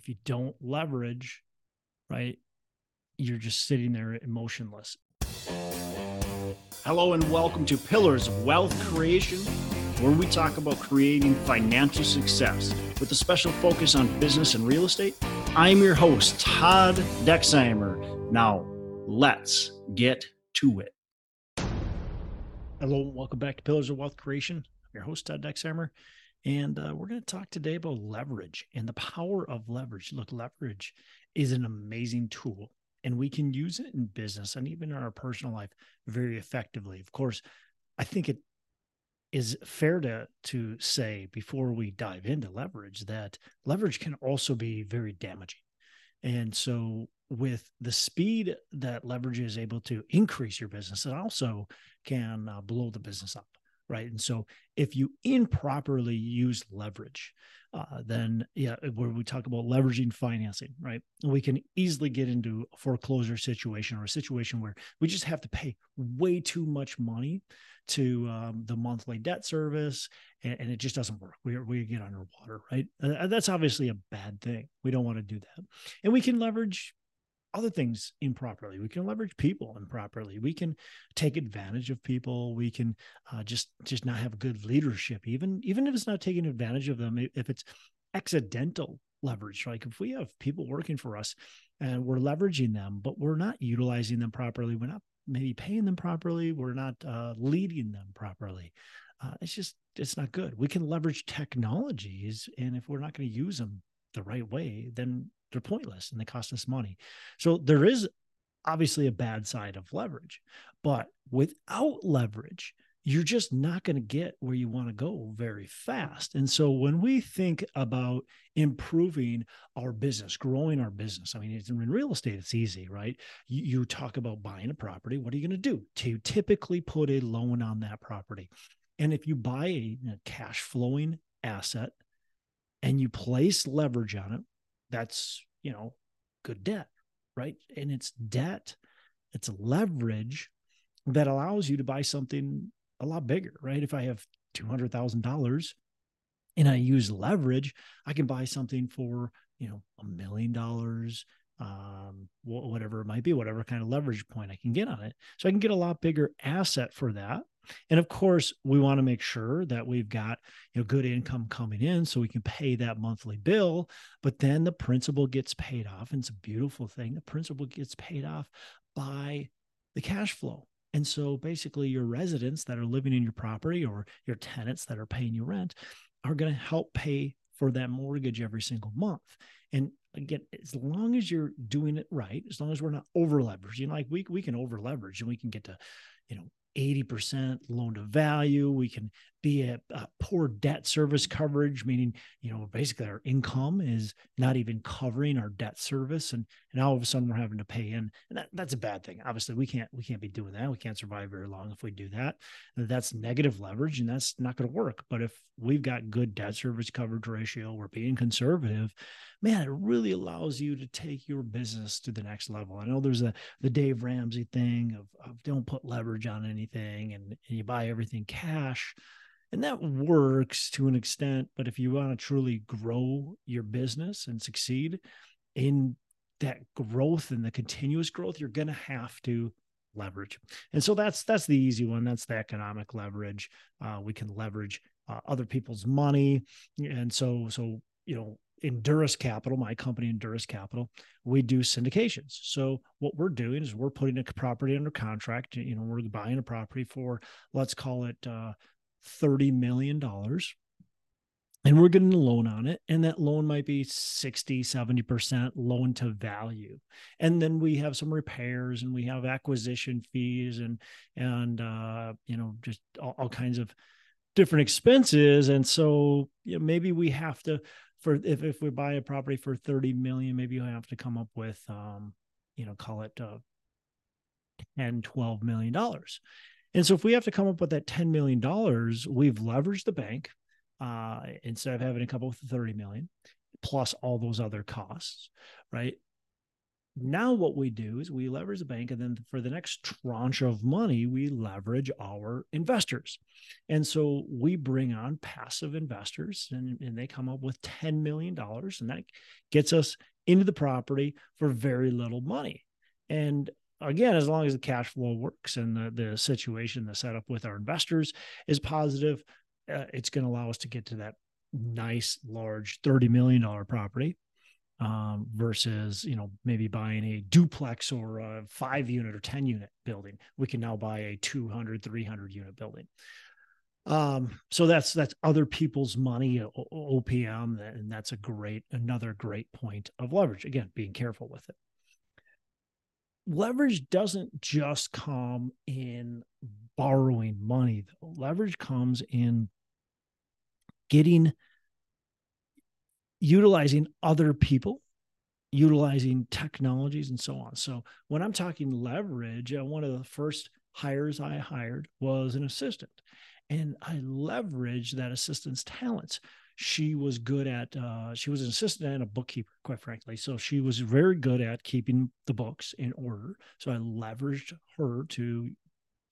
if you don't leverage, right, you're just sitting there emotionless. Hello, and welcome to Pillars of Wealth Creation, where we talk about creating financial success with a special focus on business and real estate. I'm your host, Todd Dexheimer. Now, let's get to it. Hello, and welcome back to Pillars of Wealth Creation. I'm your host, Todd Dexheimer. And uh, we're going to talk today about leverage and the power of leverage. Look, leverage is an amazing tool, and we can use it in business and even in our personal life very effectively. Of course, I think it is fair to to say before we dive into leverage that leverage can also be very damaging. And so with the speed that leverage is able to increase your business, it also can uh, blow the business up right? And so if you improperly use leverage, uh, then yeah, where we talk about leveraging financing, right? We can easily get into a foreclosure situation or a situation where we just have to pay way too much money to um, the monthly debt service, and, and, it just doesn't work. We we get underwater, right? Uh, that's obviously a bad thing. We don't want to do that, and we can leverage other things improperly. We can leverage people improperly. We can take advantage of people. We can uh, just just not have good leadership, even even if it's not taking advantage of them. If it's accidental leverage, like if we have people working for us and we're leveraging them, but we're not utilizing them properly, we're not maybe paying them properly, we're not uh, leading them properly. Uh, it's just it's not good. We can leverage technologies, and if we're not going to use them the right way, then they're pointless and they cost us money. So there is obviously a bad side of leverage, but without leverage, you're just not going to get where you want to go very fast. And so when we think about improving our business, growing our business, I mean, in real estate, it's easy, right? You, you talk about buying a property. What are you going to do? To typically put a loan on that property. And if you buy a, a cash flowing asset and you place leverage on it, that's you know good debt right and it's debt it's leverage that allows you to buy something a lot bigger right if i have $200000 and i use leverage i can buy something for you know a million dollars um, whatever it might be, whatever kind of leverage point I can get on it. So I can get a lot bigger asset for that. And of course, we want to make sure that we've got you know good income coming in so we can pay that monthly bill. But then the principal gets paid off, and it's a beautiful thing. The principal gets paid off by the cash flow. And so basically, your residents that are living in your property or your tenants that are paying you rent are going to help pay for that mortgage every single month. And again, as long as you're doing it right, as long as we're not over leveraging, like we we can over leverage and we can get to, you know, 80% loan to value. We can be a, a, poor debt service coverage, meaning, you know, basically our income is not even covering our debt service. And, and all of a sudden we're having to pay in. And that, that's a bad thing. Obviously, we can't, we can't be doing that. We can't survive very long if we do that. That's negative leverage and that's not going to work. But if we've got good debt service coverage ratio, we're being conservative, man, it really allows you to take your business to the next level. I know there's a the Dave Ramsey thing of, of don't put leverage on anything and, and you buy everything cash and that works to an extent but if you want to truly grow your business and succeed in that growth and the continuous growth you're going to have to leverage. And so that's that's the easy one. That's the economic leverage. Uh, we can leverage uh, other people's money. And so so you know Endurus Capital, my company Endurus Capital, we do syndications. So what we're doing is we're putting a property under contract. You know, we're buying a property for let's call it uh, $30 million and we're getting a loan on it and that loan might be 60 70% loan to value and then we have some repairs and we have acquisition fees and and uh you know just all, all kinds of different expenses and so you know, maybe we have to for if, if we buy a property for 30 million maybe you have to come up with um you know call it uh 10 12 million dollars and so if we have to come up with that $10 million, we've leveraged the bank uh, instead of having a couple with 30 million plus all those other costs, right? Now what we do is we leverage the bank and then for the next tranche of money we leverage our investors. And so we bring on passive investors and, and they come up with $10 million and that gets us into the property for very little money. And again as long as the cash flow works and the, the situation the setup with our investors is positive uh, it's going to allow us to get to that nice large $30 million property um, versus you know maybe buying a duplex or a five unit or 10 unit building. We can now buy a 200 300 unit building. Um, so that's that's other people's money opm and that's a great another great point of leverage. Again being careful with it. Leverage doesn't just come in borrowing money though. leverage comes in getting utilizing other people, utilizing technologies, and so on. So when I'm talking leverage, uh, one of the first hires I hired was an assistant, and I leveraged that assistant's talents. She was good at, uh, she was an assistant and a bookkeeper, quite frankly. So she was very good at keeping the books in order. So I leveraged her to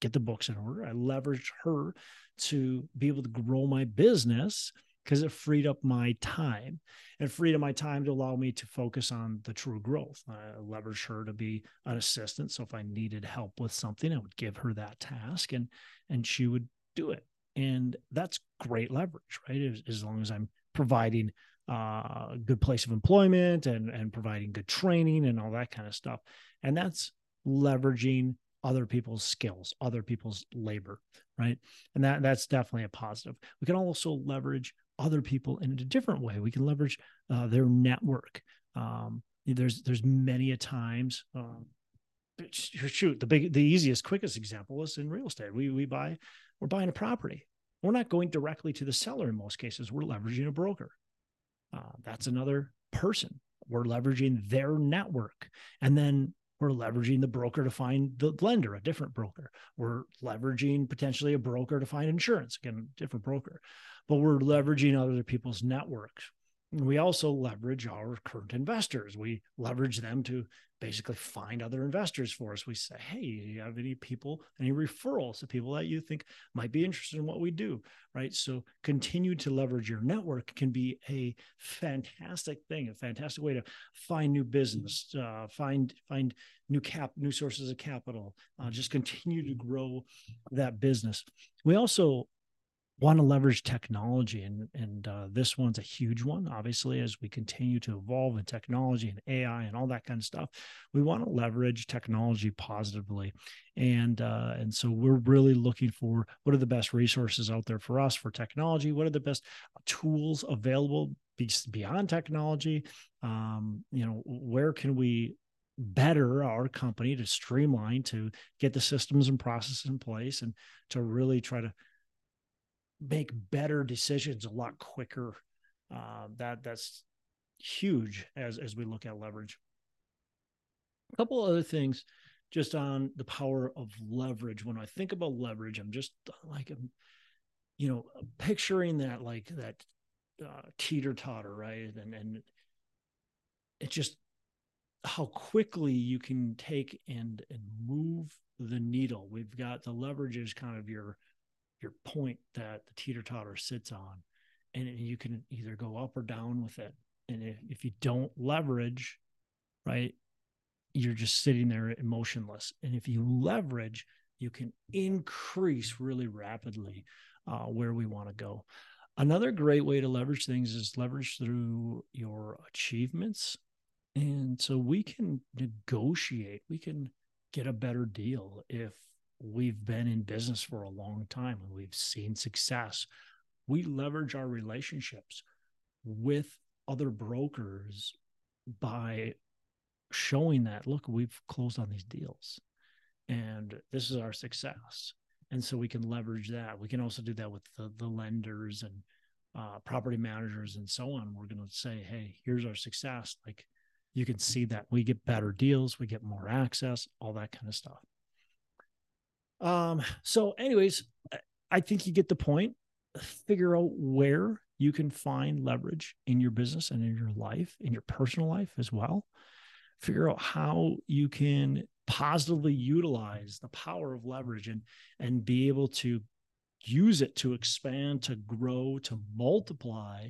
get the books in order. I leveraged her to be able to grow my business because it freed up my time and freed up my time to allow me to focus on the true growth. I leveraged her to be an assistant. So if I needed help with something, I would give her that task and and she would do it. And that's great leverage, right? As, as long as I'm providing uh, a good place of employment and and providing good training and all that kind of stuff. And that's leveraging other people's skills, other people's labor, right? And that that's definitely a positive. We can also leverage other people in a different way. We can leverage uh, their network. Um, there's there's many a times. Um, shoot, the big the easiest quickest example is in real estate. We we buy we're buying a property. We're not going directly to the seller in most cases. We're leveraging a broker. Uh, that's another person. We're leveraging their network, and then we're leveraging the broker to find the lender, a different broker. We're leveraging potentially a broker to find insurance, again, different broker but we're leveraging other people's networks. We also leverage our current investors. We leverage them to basically find other investors for us. We say, hey, do you have any people, any referrals to people that you think might be interested in what we do? Right. So continue to leverage your network can be a fantastic thing, a fantastic way to find new business, uh, find find new cap, new sources of capital. Uh, just continue to grow that business. We also want to leverage technology and and uh, this one's a huge one obviously as we continue to evolve in technology and ai and all that kind of stuff we want to leverage technology positively. And uh, and so we're really looking for what are the best resources out there for us for technology? What are the best tools available beyond technology? Um, you know where can we better our company to streamline to get the systems and processes in place and to really try to make better decisions a lot quicker. Uh, that that's huge as as we look at leverage. A couple other things just on the power of leverage. When I think about leverage, I'm just like I'm, you know, picturing that like that uh, teeter totter, right? And and it's just how quickly you can take and and move the needle. We've got the leverage is kind of your your point that the teeter totter sits on, and you can either go up or down with it. And if, if you don't leverage, right, you're just sitting there emotionless. And if you leverage, you can increase really rapidly uh, where we want to go. Another great way to leverage things is leverage through your achievements. And so we can negotiate, we can get a better deal if we've been in business for a long time and we've seen success. We leverage our relationships with other brokers by showing that, look, we've closed on these deals and this is our success. And so we can leverage that. We can also do that with the, the lenders and uh, property managers and so on. We're going to say, hey, here's our success. Like you can see that we get better deals, we get more access, all that kind of stuff. Um, so, anyways, I think you get the point. Figure out where you can find leverage in your business and in your life, in your personal life as well. figure out how you can positively utilize the power of leverage and and be able to use it to expand to grow to multiply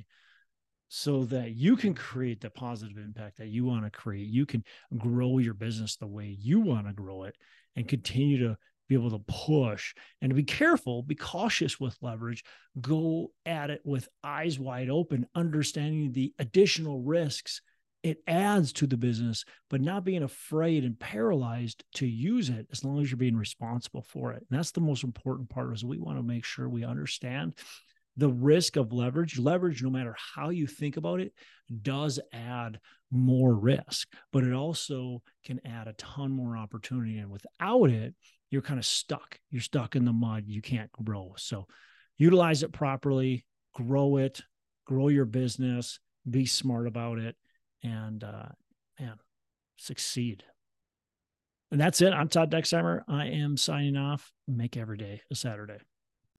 so that you can create the positive impact that you want to create you can grow your business the way you want to grow it and continue to be able to push and to be careful, be cautious with leverage, go at it with eyes wide open, understanding the additional risks it adds to the business, but not being afraid and paralyzed to use it as long as you're being responsible for it. And that's the most important part is we want to make sure we understand the risk of leverage. Leverage, no matter how you think about it, does add more risk, but it also can add a ton more opportunity. And without it, you're kind of stuck. You're stuck in the mud. You can't grow. So utilize it properly, grow it, grow your business, be smart about it, and uh, man, succeed. And that's it. I'm Todd Dexheimer. I am signing off. Make every day a Saturday.